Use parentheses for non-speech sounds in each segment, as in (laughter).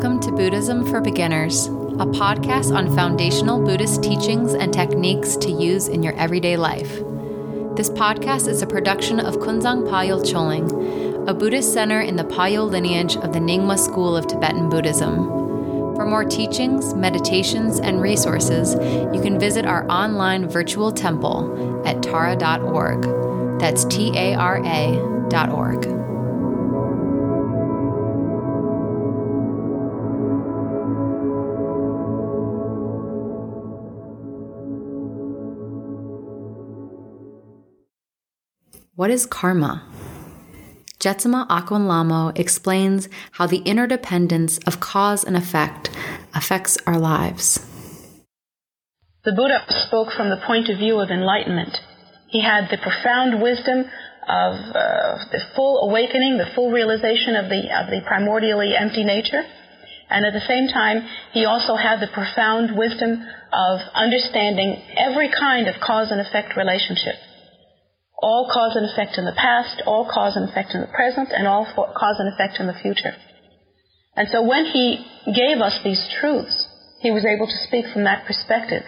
Welcome to Buddhism for Beginners, a podcast on foundational Buddhist teachings and techniques to use in your everyday life. This podcast is a production of Kunzang Palyul Choling, a Buddhist center in the Palyul lineage of the Nyingma school of Tibetan Buddhism. For more teachings, meditations, and resources, you can visit our online virtual temple at tara.org. That's T A R A dot org. What is karma? Jetsunma Lhamo explains how the interdependence of cause and effect affects our lives. The Buddha spoke from the point of view of enlightenment. He had the profound wisdom of uh, the full awakening, the full realization of the, of the primordially empty nature. And at the same time, he also had the profound wisdom of understanding every kind of cause and effect relationship all cause and effect in the past, all cause and effect in the present, and all cause and effect in the future. And so when he gave us these truths, he was able to speak from that perspective.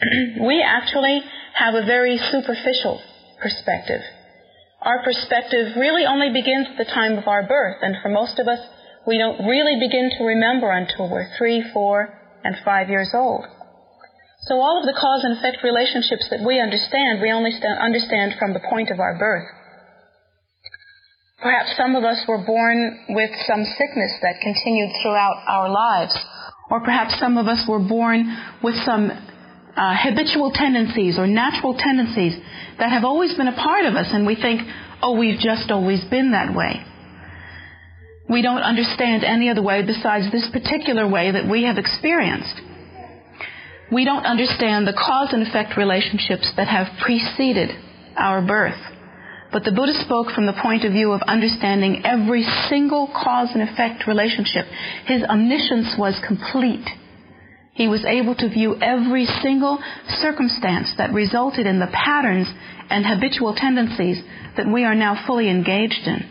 (clears throat) we actually have a very superficial perspective. Our perspective really only begins at the time of our birth, and for most of us, we don't really begin to remember until we're three, four, and five years old. So all of the cause and effect relationships that we understand, we only understand from the point of our birth. Perhaps some of us were born with some sickness that continued throughout our lives. Or perhaps some of us were born with some uh, habitual tendencies or natural tendencies that have always been a part of us, and we think, oh, we've just always been that way. We don't understand any other way besides this particular way that we have experienced we don't understand the cause and effect relationships that have preceded our birth. But the Buddha spoke from the point of view of understanding every single cause and effect relationship. His omniscience was complete. He was able to view every single circumstance that resulted in the patterns and habitual tendencies that we are now fully engaged in.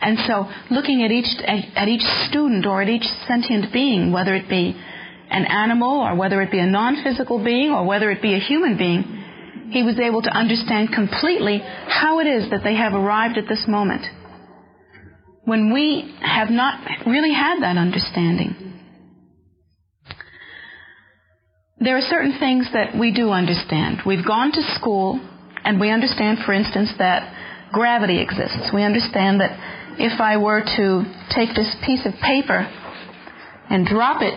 And so, looking at each, at each student or at each sentient being, whether it be an animal or whether it be a non-physical being or whether it be a human being, he was able to understand completely how it is that they have arrived at this moment. When we have not really had that understanding. There are certain things that we do understand. We've gone to school and we understand, for instance, that gravity exists. We understand that if I were to take this piece of paper and drop it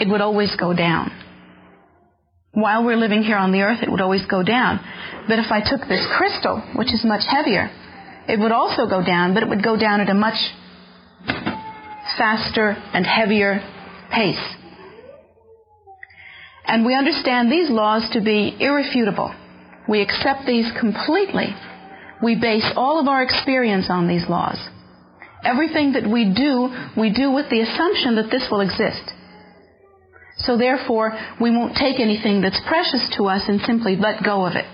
it would always go down. While we're living here on the earth, it would always go down. But if I took this crystal, which is much heavier, it would also go down, but it would go down at a much faster and heavier pace. And we understand these laws to be irrefutable. We accept these completely. We base all of our experience on these laws. Everything that we do, we do with the assumption that this will exist. So therefore, we won't take anything that's precious to us and simply let go of it.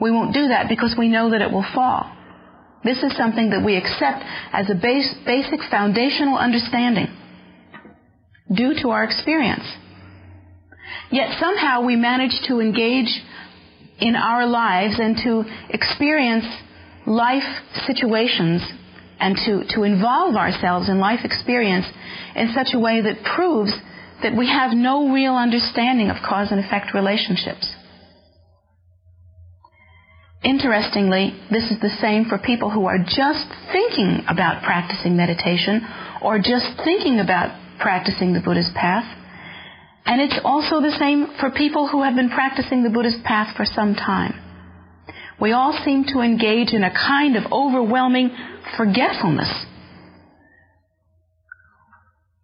We won't do that because we know that it will fall. This is something that we accept as a base, basic foundational understanding due to our experience. Yet somehow we manage to engage in our lives and to experience life situations and to, to involve ourselves in life experience in such a way that proves that we have no real understanding of cause and effect relationships. Interestingly, this is the same for people who are just thinking about practicing meditation or just thinking about practicing the Buddhist path. And it's also the same for people who have been practicing the Buddhist path for some time. We all seem to engage in a kind of overwhelming forgetfulness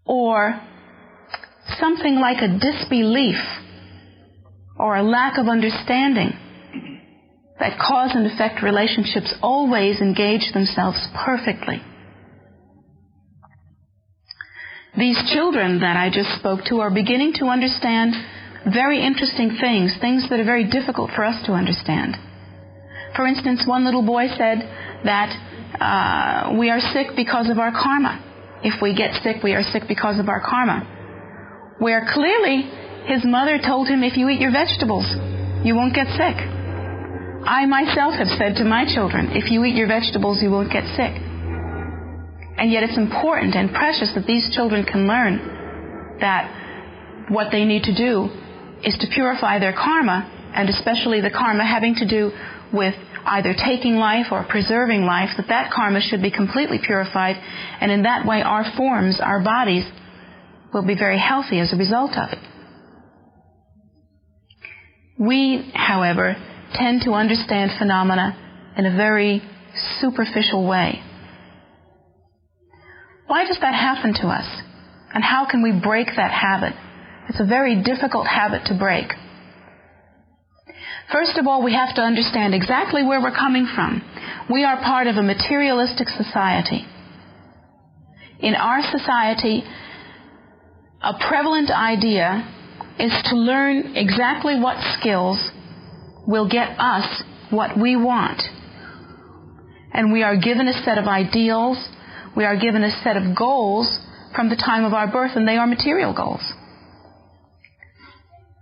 or something like a disbelief or a lack of understanding that cause and effect relationships always engage themselves perfectly. These children that I just spoke to are beginning to understand very interesting things, things that are very difficult for us to understand. For instance, one little boy said that uh, we are sick because of our karma. If we get sick, we are sick because of our karma. Where clearly his mother told him, if you eat your vegetables, you won't get sick. I myself have said to my children, if you eat your vegetables, you won't get sick. And yet it's important and precious that these children can learn that what they need to do is to purify their karma, and especially the karma having to do with either taking life or preserving life, that that karma should be completely purified, and in that way our forms, our bodies, will be very healthy as a result of it. We, however, tend to understand phenomena in a very superficial way. Why does that happen to us? And how can we break that habit? It's a very difficult habit to break. First of all, we have to understand exactly where we're coming from. We are part of a materialistic society. In our society, a prevalent idea is to learn exactly what skills will get us what we want. And we are given a set of ideals, we are given a set of goals from the time of our birth, and they are material goals.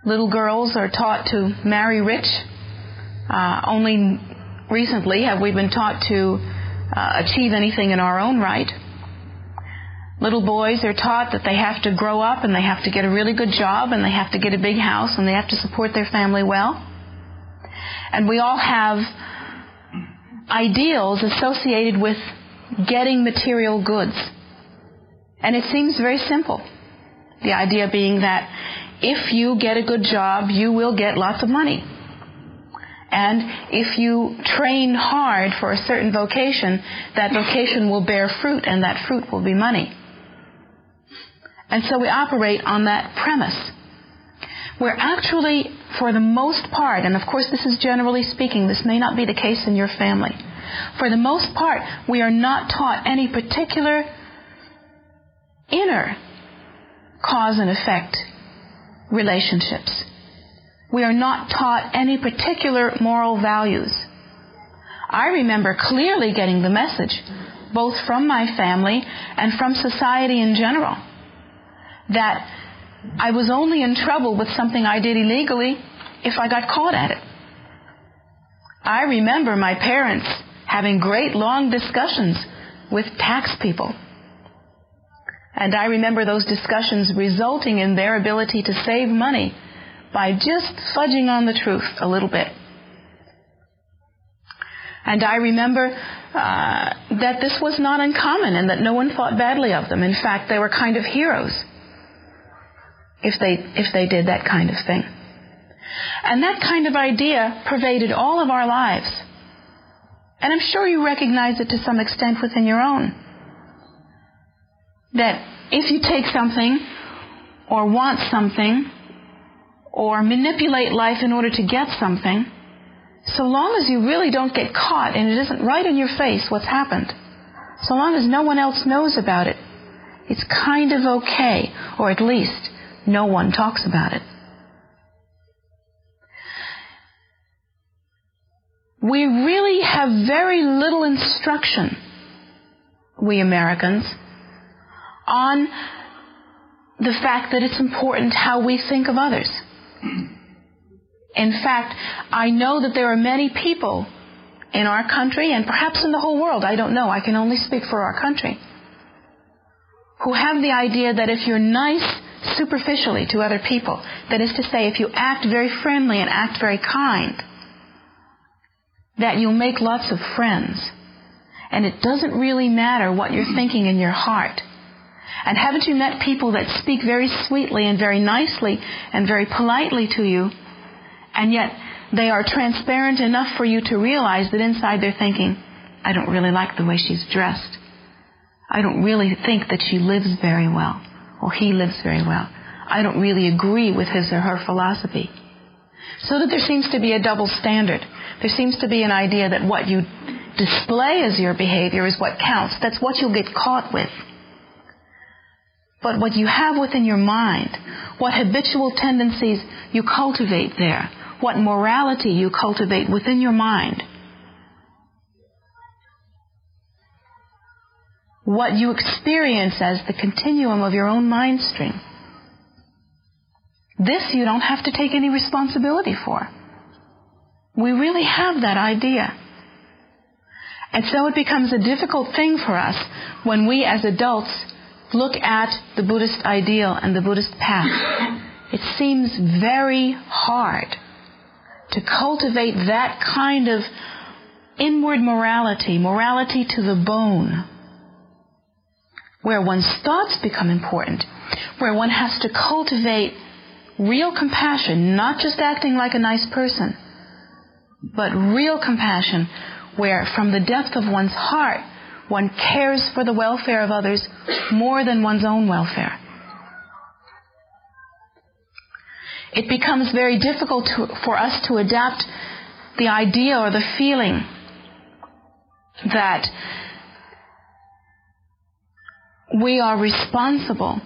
Little girls are taught to marry rich. Uh, only recently have we been taught to uh, achieve anything in our own right. Little boys are taught that they have to grow up and they have to get a really good job and they have to get a big house and they have to support their family well. And we all have ideals associated with getting material goods. And it seems very simple. The idea being that if you get a good job, you will get lots of money. And if you train hard for a certain vocation, that vocation will bear fruit and that fruit will be money. And so we operate on that premise. We're actually, for the most part, and of course this is generally speaking, this may not be the case in your family. For the most part, we are not taught any particular inner cause and effect relationships. We are not taught any particular moral values. I remember clearly getting the message, both from my family and from society in general, that I was only in trouble with something I did illegally if I got caught at it. I remember my parents having great long discussions with tax people and I remember those discussions resulting in their ability to save money by just fudging on the truth a little bit. And I remember uh, that this was not uncommon and that no one thought badly of them. In fact, they were kind of heroes if they, if they did that kind of thing. And that kind of idea pervaded all of our lives. And I'm sure you recognize it to some extent within your own that if you take something or want something or manipulate life in order to get something, so long as you really don't get caught and it isn't right in your face what's happened, so long as no one else knows about it, it's kind of okay, or at least no one talks about it. We really have very little instruction, we Americans, on the fact that it's important how we think of others. In fact, I know that there are many people in our country and perhaps in the whole world, I don't know, I can only speak for our country, who have the idea that if you're nice superficially to other people, that is to say, if you act very friendly and act very kind, that you'll make lots of friends. And it doesn't really matter what you're thinking in your heart. And haven't you met people that speak very sweetly and very nicely and very politely to you, and yet they are transparent enough for you to realize that inside they're thinking, I don't really like the way she's dressed. I don't really think that she lives very well, or he lives very well. I don't really agree with his or her philosophy. So that there seems to be a double standard. There seems to be an idea that what you display as your behavior is what counts. That's what you'll get caught with but what you have within your mind, what habitual tendencies you cultivate there, what morality you cultivate within your mind. What you experience as the continuum of your own mind stream. This you don't have to take any responsibility for. We really have that idea. And so it becomes a difficult thing for us when we as adults look at the Buddhist ideal and the Buddhist path. It seems very hard to cultivate that kind of inward morality, morality to the bone, where one's thoughts become important, where one has to cultivate real compassion, not just acting like a nice person, but real compassion, where from the depth of one's heart, one cares for the welfare of others more than one's own welfare. It becomes very difficult to, for us to adapt the idea or the feeling that we are responsible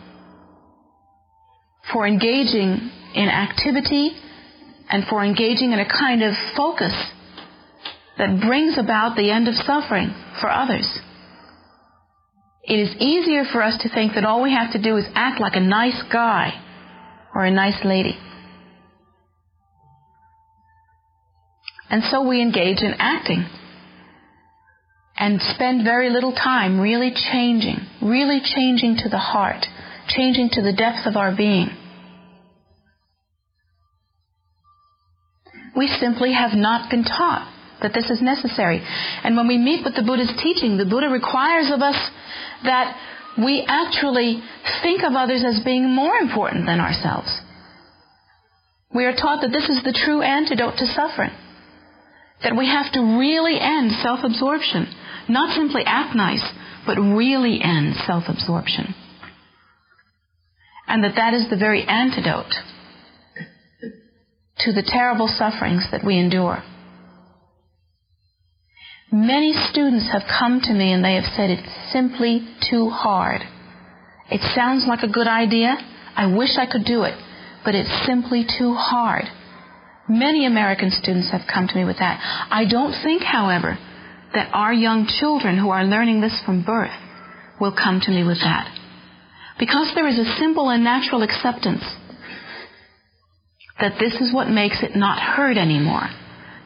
for engaging in activity and for engaging in a kind of focus that brings about the end of suffering for others. It is easier for us to think that all we have to do is act like a nice guy or a nice lady. And so we engage in acting and spend very little time really changing, really changing to the heart, changing to the depth of our being. We simply have not been taught that this is necessary. And when we meet with the Buddha's teaching, the Buddha requires of us that we actually think of others as being more important than ourselves. We are taught that this is the true antidote to suffering. That we have to really end self absorption. Not simply act nice, but really end self absorption. And that that is the very antidote to the terrible sufferings that we endure. Many students have come to me and they have said it's simply too hard. It sounds like a good idea. I wish I could do it, but it's simply too hard. Many American students have come to me with that. I don't think, however, that our young children who are learning this from birth will come to me with that. Because there is a simple and natural acceptance that this is what makes it not hurt anymore,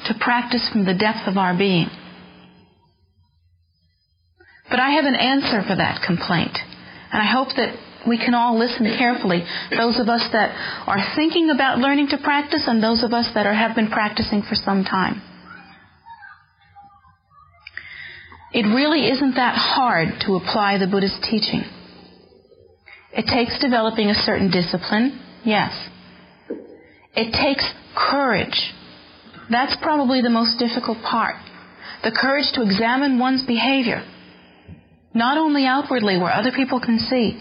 to practice from the depth of our being. But I have an answer for that complaint, and I hope that we can all listen carefully, those of us that are thinking about learning to practice and those of us that are, have been practicing for some time. It really isn't that hard to apply the Buddhist teaching. It takes developing a certain discipline, yes. It takes courage. That's probably the most difficult part. The courage to examine one's behavior. Not only outwardly where other people can see,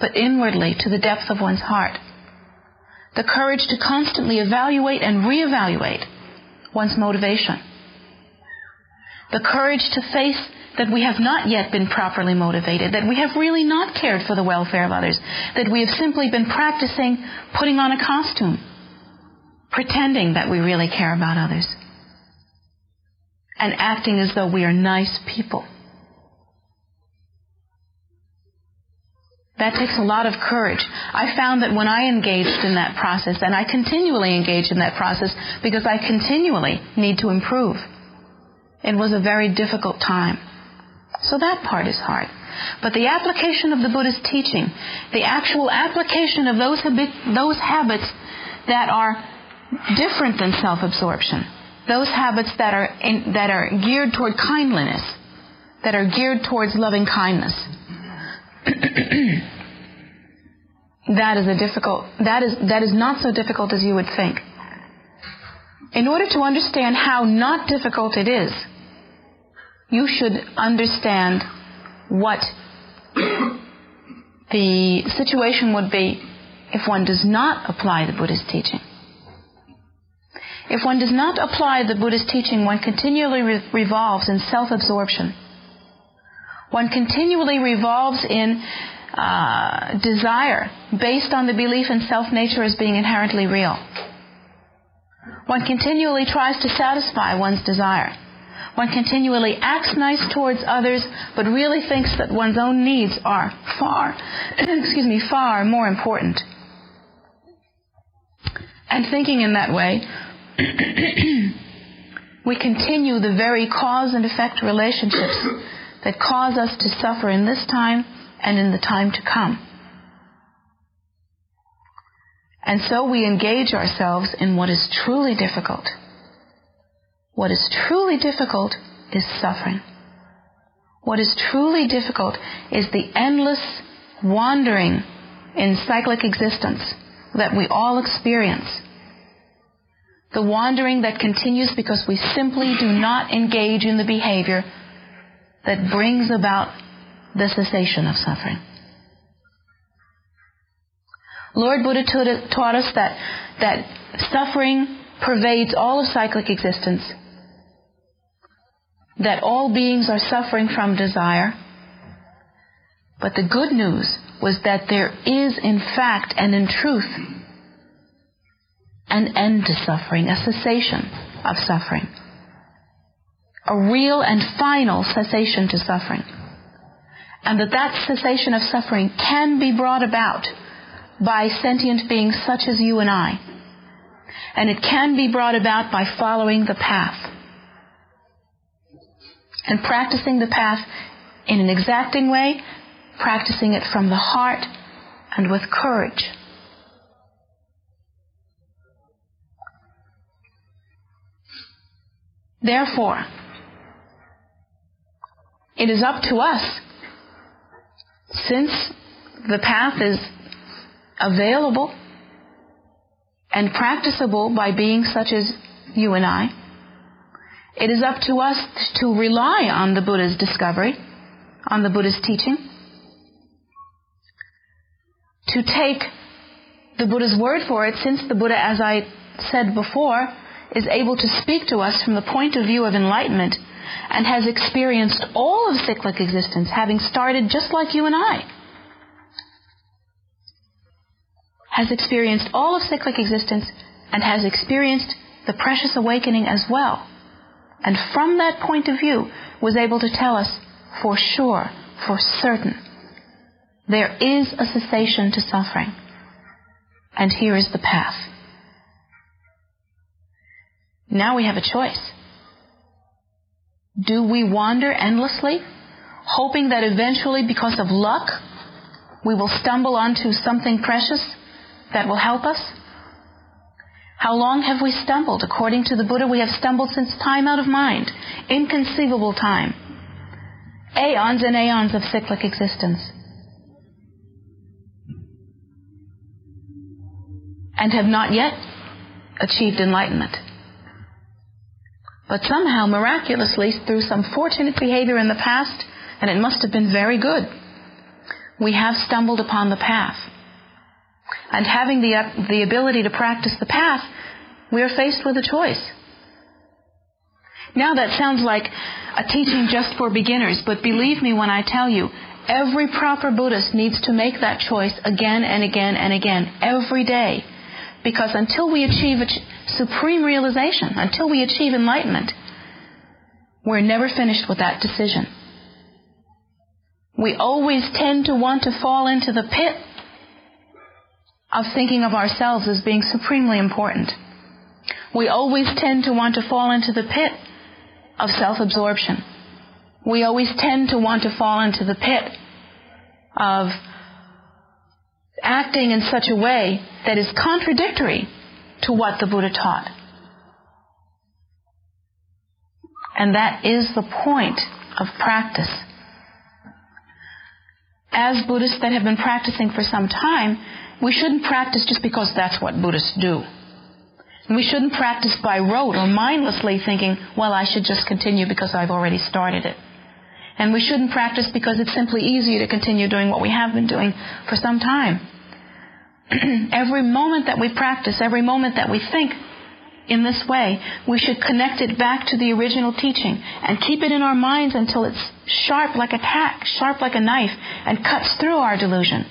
but inwardly to the depth of one's heart. The courage to constantly evaluate and reevaluate one's motivation. The courage to face that we have not yet been properly motivated, that we have really not cared for the welfare of others, that we have simply been practicing putting on a costume pretending that we really care about others, and acting as though we are nice people. That takes a lot of courage. I found that when I engaged in that process, and I continually engage in that process because I continually need to improve, it was a very difficult time. So that part is hard. But the application of the Buddha's teaching, the actual application of those, habit, those habits that are different than self-absorption. Those habits that are in, that are geared toward kindliness, that are geared towards loving kindness. (clears throat) that is a difficult that is that is not so difficult as you would think. In order to understand how not difficult it is, you should understand what the situation would be if one does not apply the Buddhist teaching. If one does not apply the Buddhist teaching, one continually re- revolves in self-absorption. One continually revolves in uh, desire based on the belief in self-nature as being inherently real. One continually tries to satisfy one's desire. One continually acts nice towards others, but really thinks that one's own needs are far, (clears throat) excuse me, far more important. And thinking in that way, (clears throat) we continue the very cause and effect relationships that cause us to suffer in this time and in the time to come. And so we engage ourselves in what is truly difficult. What is truly difficult is suffering. What is truly difficult is the endless wandering in cyclic existence that we all experience. The wandering that continues because we simply do not engage in the behavior that brings about the cessation of suffering. Lord Buddha taught us that, that suffering pervades all of cyclic existence, that all beings are suffering from desire. But the good news was that there is, in fact and in truth, an end to suffering, a cessation of suffering, a real and final cessation to suffering. And that that cessation of suffering can be brought about by sentient beings such as you and I. And it can be brought about by following the path. And practicing the path in an exacting way, practicing it from the heart and with courage. Therefore, it is up to us, since the path is available and practicable by beings such as you and I. It is up to us to rely on the Buddha's discovery, on the Buddha's teaching, to take the Buddha's word for it, since the Buddha, as I said before, is able to speak to us from the point of view of enlightenment and has experienced all of cyclic existence, having started just like you and I. has experienced all of cyclic existence and has experienced the precious awakening as well. And from that point of view, was able to tell us for sure, for certain, there is a cessation to suffering. And here is the path. Now we have a choice. Do we wander endlessly, hoping that eventually, because of luck, we will stumble onto something precious that will help us? How long have we stumbled? According to the Buddha, we have stumbled since time out of mind, inconceivable time, aeons and aeons of cyclic existence. And have not yet achieved enlightenment. But somehow, miraculously, through some fortunate behavior in the past, and it must have been very good, we have stumbled upon the path and having the, uh, the ability to practice the path, we are faced with a choice. Now that sounds like a teaching just for beginners, but believe me when I tell you, every proper Buddhist needs to make that choice again and again and again, every day. Because until we achieve supreme realization, until we achieve enlightenment, we're never finished with that decision. We always tend to want to fall into the pit of thinking of ourselves as being supremely important. We always tend to want to fall into the pit of self-absorption. We always tend to want to fall into the pit of acting in such a way that is contradictory to what the Buddha taught. And that is the point of practice. As Buddhists that have been practicing for some time, we shouldn't practice just because that's what Buddhists do. And we shouldn't practice by rote or mindlessly thinking, well, I should just continue because I've already started it. And we shouldn't practice because it's simply easier to continue doing what we have been doing for some time. (clears throat) every moment that we practice, every moment that we think in this way, we should connect it back to the original teaching and keep it in our minds until it's sharp like a tack, sharp like a knife, and cuts through our delusion.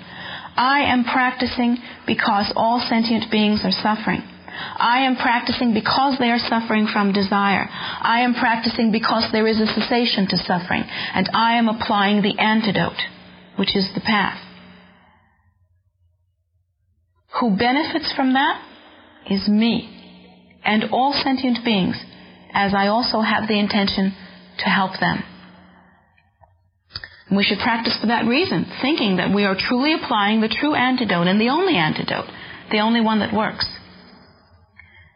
I am practicing because all sentient beings are suffering. I am practicing because they are suffering from desire. I am practicing because there is a cessation to suffering. And I am applying the antidote, which is the path. Who benefits from that is me and all sentient beings, as I also have the intention to help them. We should practice for that reason, thinking that we are truly applying the true antidote and the only antidote, the only one that works.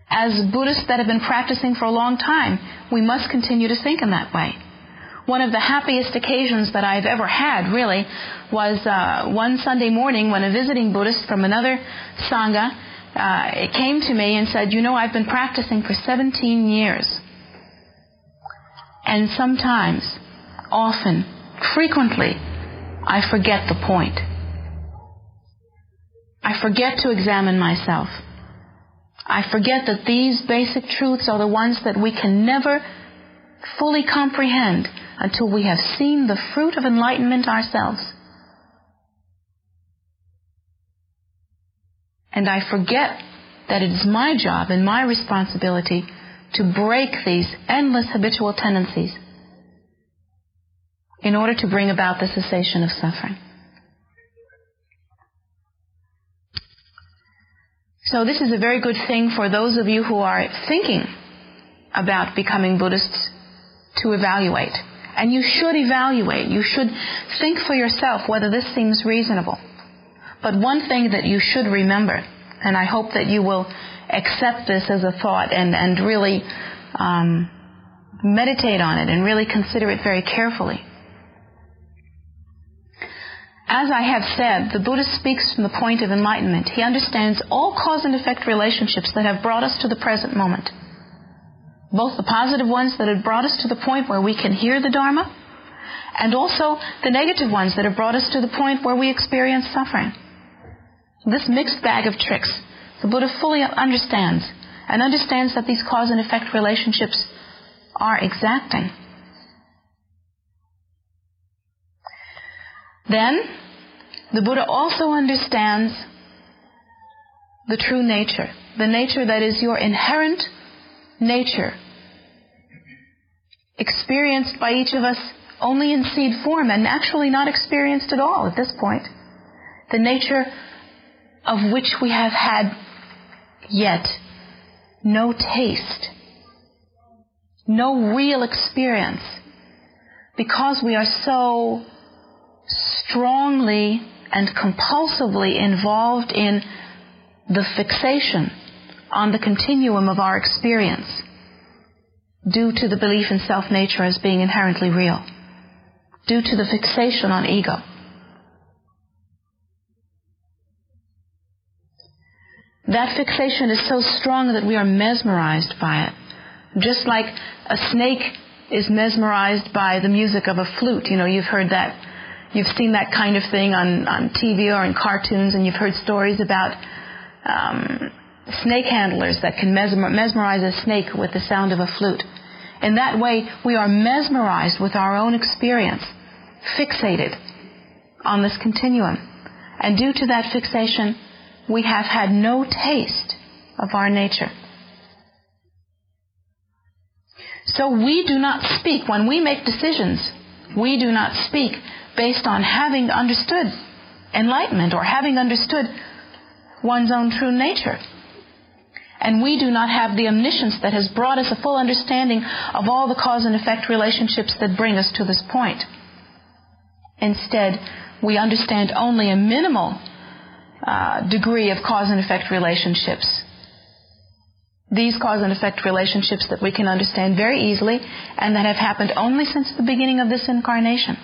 As Buddhists that have been practicing for a long time, we must continue to think in that way. One of the happiest occasions that I've ever had, really, was uh, one Sunday morning when a visiting Buddhist from another Sangha uh, came to me and said, You know, I've been practicing for 17 years. And sometimes, often, frequently, I forget the point. I forget to examine myself. I forget that these basic truths are the ones that we can never fully comprehend until we have seen the fruit of enlightenment ourselves. And I forget that it is my job and my responsibility to break these endless habitual tendencies in order to bring about the cessation of suffering. So this is a very good thing for those of you who are thinking about becoming Buddhists to evaluate. And you should evaluate. You should think for yourself whether this seems reasonable. But one thing that you should remember, and I hope that you will accept this as a thought and, and really um, meditate on it and really consider it very carefully, as I have said, the Buddha speaks from the point of enlightenment. He understands all cause and effect relationships that have brought us to the present moment. Both the positive ones that have brought us to the point where we can hear the Dharma, and also the negative ones that have brought us to the point where we experience suffering. This mixed bag of tricks, the Buddha fully understands, and understands that these cause and effect relationships are exacting. Then, the Buddha also understands the true nature, the nature that is your inherent nature, experienced by each of us only in seed form and actually not experienced at all at this point. The nature of which we have had yet no taste, no real experience, because we are so strongly and compulsively involved in the fixation on the continuum of our experience due to the belief in self nature as being inherently real, due to the fixation on ego. That fixation is so strong that we are mesmerized by it. Just like a snake is mesmerized by the music of a flute. You know, you've heard that You've seen that kind of thing on, on TV or in cartoons, and you've heard stories about um, snake handlers that can mesmer, mesmerize a snake with the sound of a flute. In that way, we are mesmerized with our own experience, fixated on this continuum. And due to that fixation, we have had no taste of our nature. So we do not speak. When we make decisions, we do not speak based on having understood enlightenment or having understood one's own true nature. And we do not have the omniscience that has brought us a full understanding of all the cause and effect relationships that bring us to this point. Instead, we understand only a minimal uh, degree of cause and effect relationships. These cause and effect relationships that we can understand very easily and that have happened only since the beginning of this incarnation.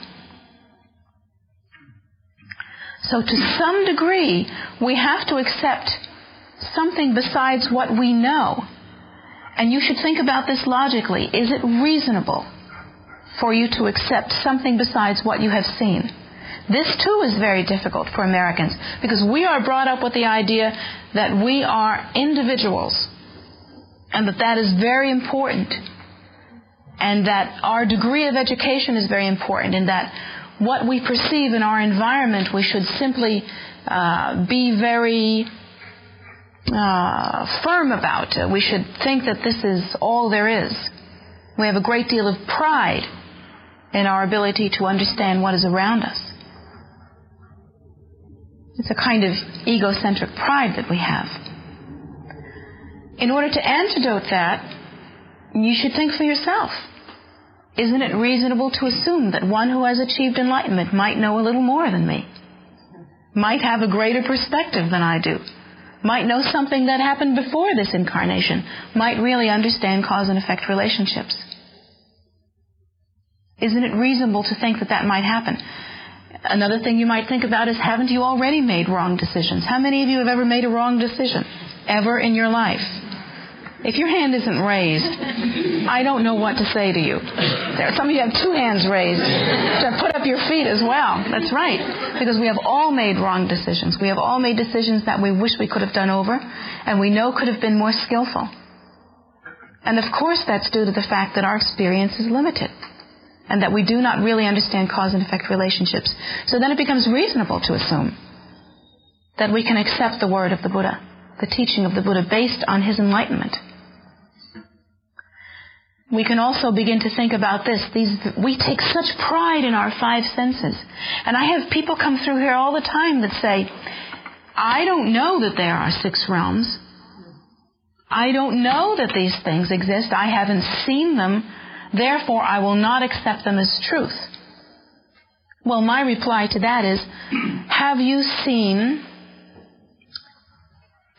So to some degree, we have to accept something besides what we know. And you should think about this logically. Is it reasonable for you to accept something besides what you have seen? This too is very difficult for Americans because we are brought up with the idea that we are individuals and that that is very important and that our degree of education is very important and that what we perceive in our environment, we should simply uh, be very uh, firm about. Uh, we should think that this is all there is. We have a great deal of pride in our ability to understand what is around us. It's a kind of egocentric pride that we have. In order to antidote that, you should think for yourself. Isn't it reasonable to assume that one who has achieved enlightenment might know a little more than me? Might have a greater perspective than I do? Might know something that happened before this incarnation? Might really understand cause and effect relationships? Isn't it reasonable to think that that might happen? Another thing you might think about is haven't you already made wrong decisions? How many of you have ever made a wrong decision? Ever in your life? If your hand isn't raised, I don't know what to say to you. There, some of you have two hands raised. Put up your feet as well. That's right. Because we have all made wrong decisions. We have all made decisions that we wish we could have done over and we know could have been more skillful. And of course that's due to the fact that our experience is limited and that we do not really understand cause and effect relationships. So then it becomes reasonable to assume that we can accept the word of the Buddha, the teaching of the Buddha based on his enlightenment we can also begin to think about this. These, we take such pride in our five senses. And I have people come through here all the time that say, I don't know that there are six realms. I don't know that these things exist. I haven't seen them. Therefore, I will not accept them as truth. Well, my reply to that is, (clears throat) have you seen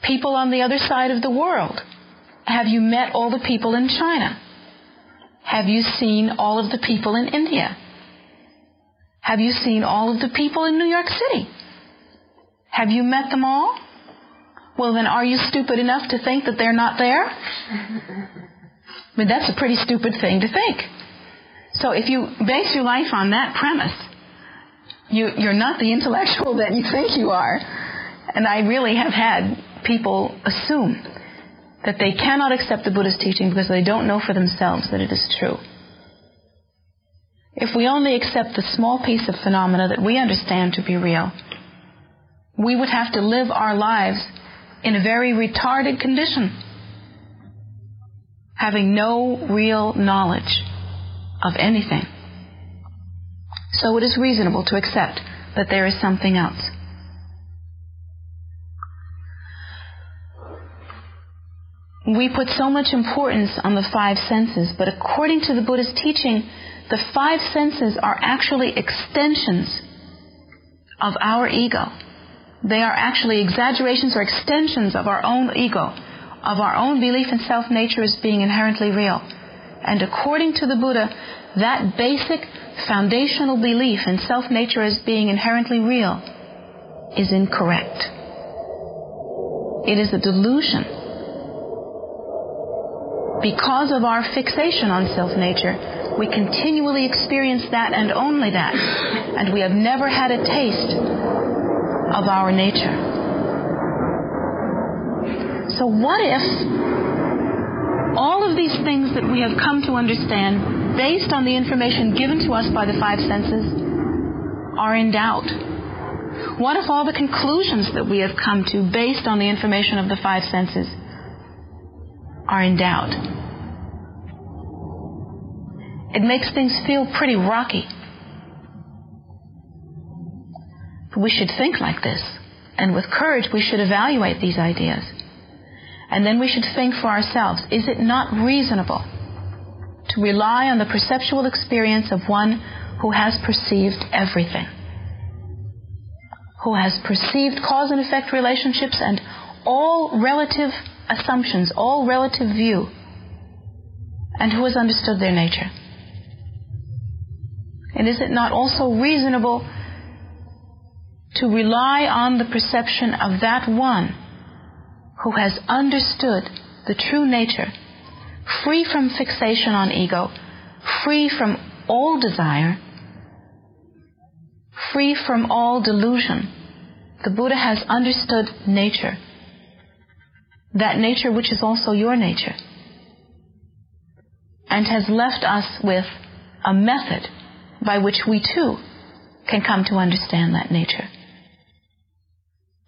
people on the other side of the world? Have you met all the people in China? Have you seen all of the people in India? Have you seen all of the people in New York City? Have you met them all? Well, then are you stupid enough to think that they're not there? I mean, that's a pretty stupid thing to think. So if you base your life on that premise, you, you're not the intellectual that you think you are. And I really have had people assume that they cannot accept the Buddha's teaching because they don't know for themselves that it is true. If we only accept the small piece of phenomena that we understand to be real, we would have to live our lives in a very retarded condition, having no real knowledge of anything. So it is reasonable to accept that there is something else. We put so much importance on the five senses, but according to the Buddha's teaching, the five senses are actually extensions of our ego. They are actually exaggerations or extensions of our own ego, of our own belief in self nature as being inherently real. And according to the Buddha, that basic foundational belief in self nature as being inherently real is incorrect. It is a delusion because of our fixation on self nature, we continually experience that and only that. And we have never had a taste of our nature. So, what if all of these things that we have come to understand, based on the information given to us by the five senses, are in doubt? What if all the conclusions that we have come to, based on the information of the five senses, are in doubt. It makes things feel pretty rocky. We should think like this, and with courage, we should evaluate these ideas. And then we should think for ourselves is it not reasonable to rely on the perceptual experience of one who has perceived everything? Who has perceived cause and effect relationships and all relative assumptions, all relative view, and who has understood their nature? And is it not also reasonable to rely on the perception of that one who has understood the true nature, free from fixation on ego, free from all desire, free from all delusion? The Buddha has understood nature that nature which is also your nature, and has left us with a method by which we too can come to understand that nature.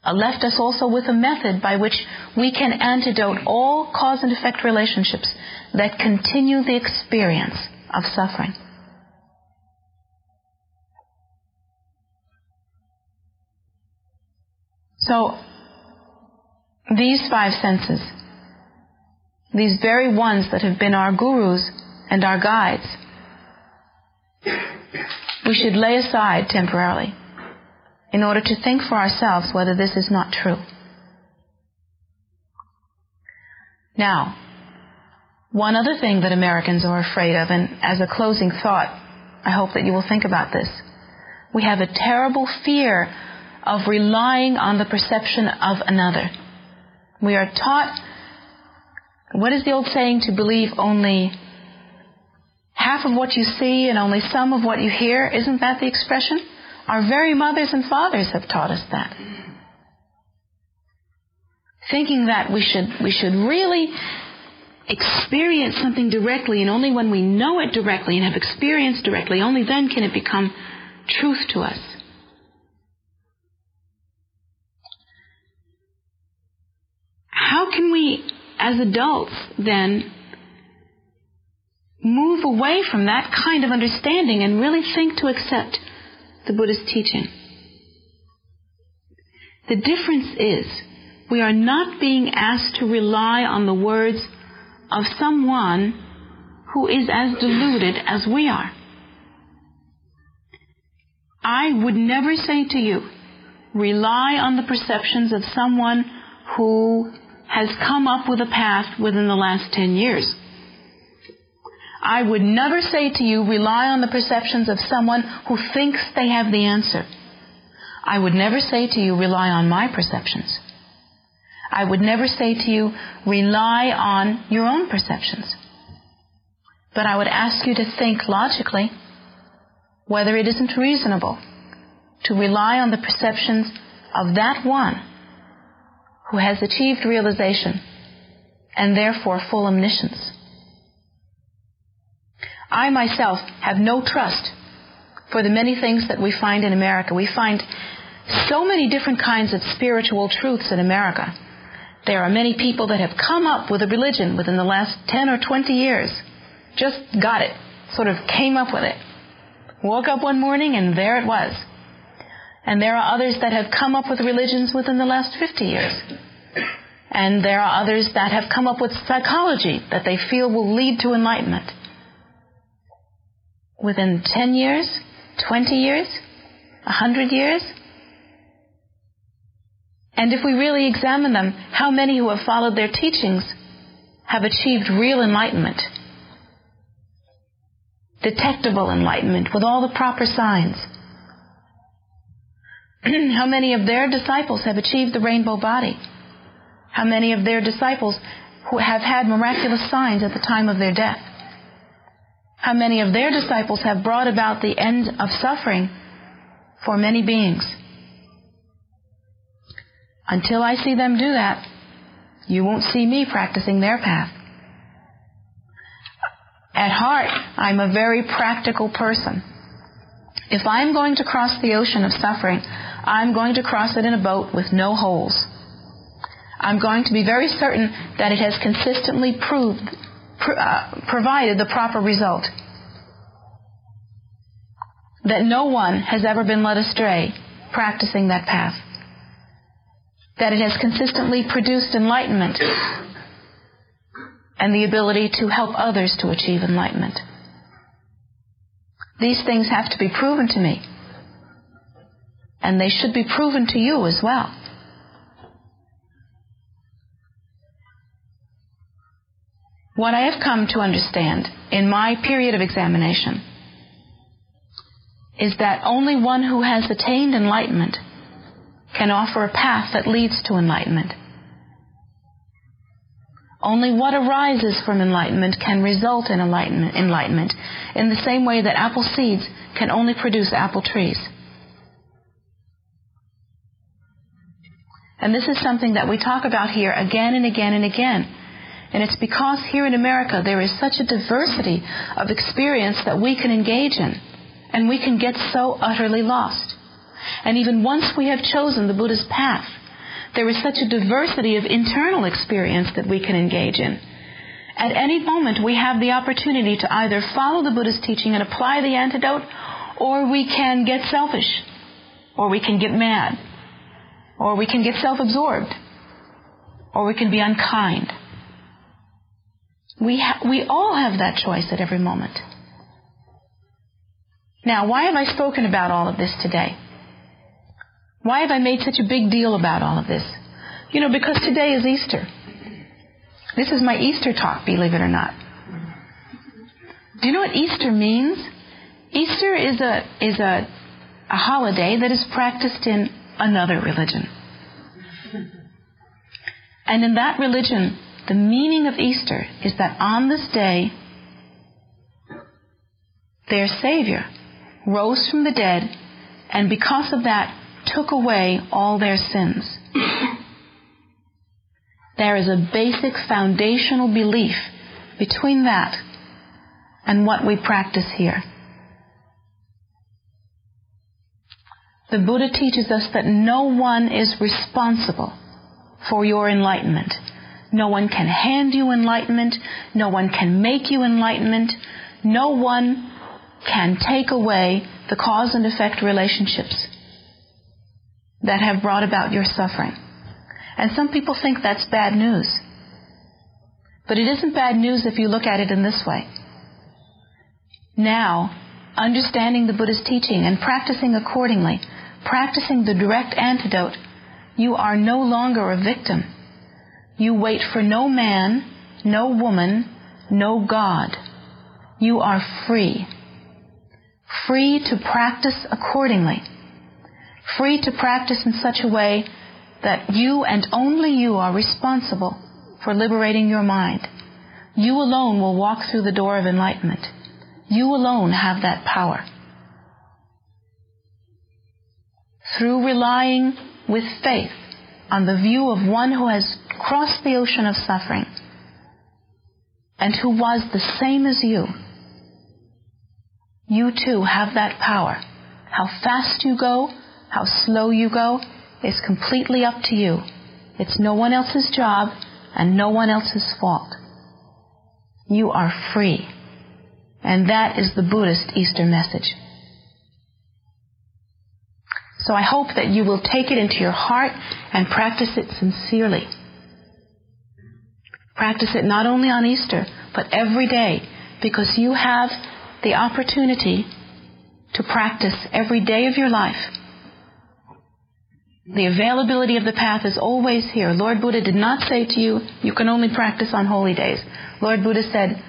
uh, left us also with a method by which we can antidote all cause and effect relationships that continue the experience of suffering. So, these five senses, these very ones that have been our gurus and our guides, we should lay aside temporarily in order to think for ourselves whether this is not true. Now, one other thing that Americans are afraid of, and as a closing thought, I hope that you will think about this. We have a terrible fear of relying on the perception of another. We are taught, what is the old saying, to believe only half of what you see and only some of what you hear? Isn't that the expression? Our very mothers and fathers have taught us that. Thinking that we should, we should really experience something directly, and only when we know it directly and have experienced directly, only then can it become truth to us. How can we, as adults, then move away from that kind of understanding and really think to accept the Buddha's teaching? The difference is we are not being asked to rely on the words of someone who is as deluded as we are. I would never say to you, rely on the perceptions of someone who has come up with a path within the last 10 years. I would never say to you, rely on the perceptions of someone who thinks they have the answer. I would never say to you, rely on my perceptions. I would never say to you, rely on your own perceptions. But I would ask you to think logically whether it isn't reasonable to rely on the perceptions of that one who has achieved realization and therefore full omniscience. I myself have no trust for the many things that we find in America. We find so many different kinds of spiritual truths in America. There are many people that have come up with a religion within the last 10 or 20 years. Just got it. Sort of came up with it. Woke up one morning and there it was. And there are others that have come up with religions within the last 50 years. And there are others that have come up with psychology that they feel will lead to enlightenment. Within 10 years, 20 years, 100 years, and if we really examine them, how many who have followed their teachings have achieved real enlightenment? Detectable enlightenment with all the proper signs. (clears throat) how many of their disciples have achieved the rainbow body? How many of their disciples who have had miraculous signs at the time of their death? How many of their disciples have brought about the end of suffering for many beings? Until I see them do that, you won't see me practicing their path. At heart, I'm a very practical person. If I'm going to cross the ocean of suffering, I'm going to cross it in a boat with no holes. I'm going to be very certain that it has consistently proved, pr- uh, provided the proper result. That no one has ever been led astray practicing that path that it has consistently produced enlightenment and the ability to help others to achieve enlightenment. These things have to be proven to me. And they should be proven to you as well. What I have come to understand in my period of examination is that only one who has attained enlightenment can offer a path that leads to enlightenment. Only what arises from enlightenment can result in enlightenment, enlightenment, in the same way that apple seeds can only produce apple trees. And this is something that we talk about here again and again and again. And it's because here in America there is such a diversity of experience that we can engage in. And we can get so utterly lost. And even once we have chosen the Buddha's path, There is such a diversity of internal experience that we can engage in. At any moment, we have the opportunity to either follow the Buddha's teaching and apply the antidote, or we can get selfish, or we can get mad, or we can get self absorbed, or we can be unkind. We, ha- we all have that choice at every moment. Now, why have I spoken about all of this today? Why have I made such a big deal about all of this? You know, because today is Easter. This is my Easter talk, believe it or not. Do you know what Easter means? Easter is a is a, a holiday that is practiced in another religion. And in that religion, the meaning of Easter is that on this day, their Savior rose from the dead, and because of that, took away all their sins. there is a basic foundational belief between that and what we practice here. The Buddha teaches us that no one is responsible for your enlightenment. No one can hand you enlightenment. No one can make you enlightenment. No one can take away the cause and effect relationships that have brought about your suffering. And some people think that's bad news. But it isn't bad news if you look at it in this way. Now, understanding the Buddha's teaching and practicing accordingly, practicing the direct antidote, you are no longer a victim. You wait for no man, no woman, no God. You are free. Free to practice accordingly free to practice in such a way that you and only you are responsible for liberating your mind. You alone will walk through the door of enlightenment. You alone have that power. Through relying with faith on the view of one who has crossed the ocean of suffering and who was the same as you, you too have that power. How fast you go, how slow you go is completely up to you. It's no one else's job and no one else's fault. You are free. And that is the Buddhist Easter message. So I hope that you will take it into your heart and practice it sincerely. Practice it not only on Easter, but every day, because you have the opportunity to practice every day of your life the availability of the path is always here. Lord Buddha did not say to you, you can only practice on holy days. Lord Buddha said,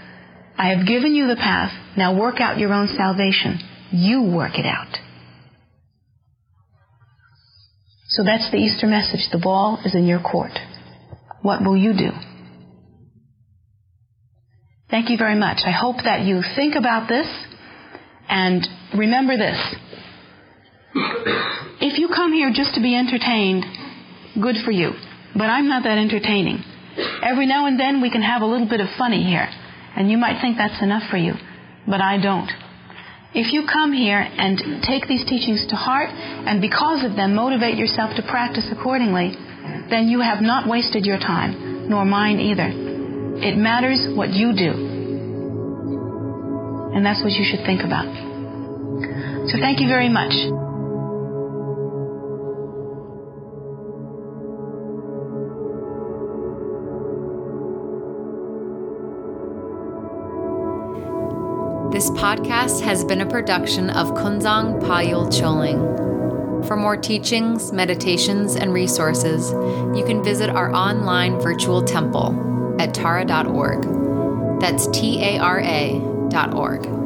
I have given you the path, now work out your own salvation. You work it out. So that's the Easter message. The ball is in your court. What will you do? Thank you very much. I hope that you think about this and remember this. If you come here just to be entertained, good for you. But I'm not that entertaining. Every now and then we can have a little bit of funny here. And you might think that's enough for you. But I don't. If you come here and take these teachings to heart and because of them motivate yourself to practice accordingly, then you have not wasted your time, nor mine either. It matters what you do. And that's what you should think about. So thank you very much. This podcast has been a production of Kunzang Palyul Choling. For more teachings, meditations, and resources, you can visit our online virtual temple at tara.org. That's T A R A dot org.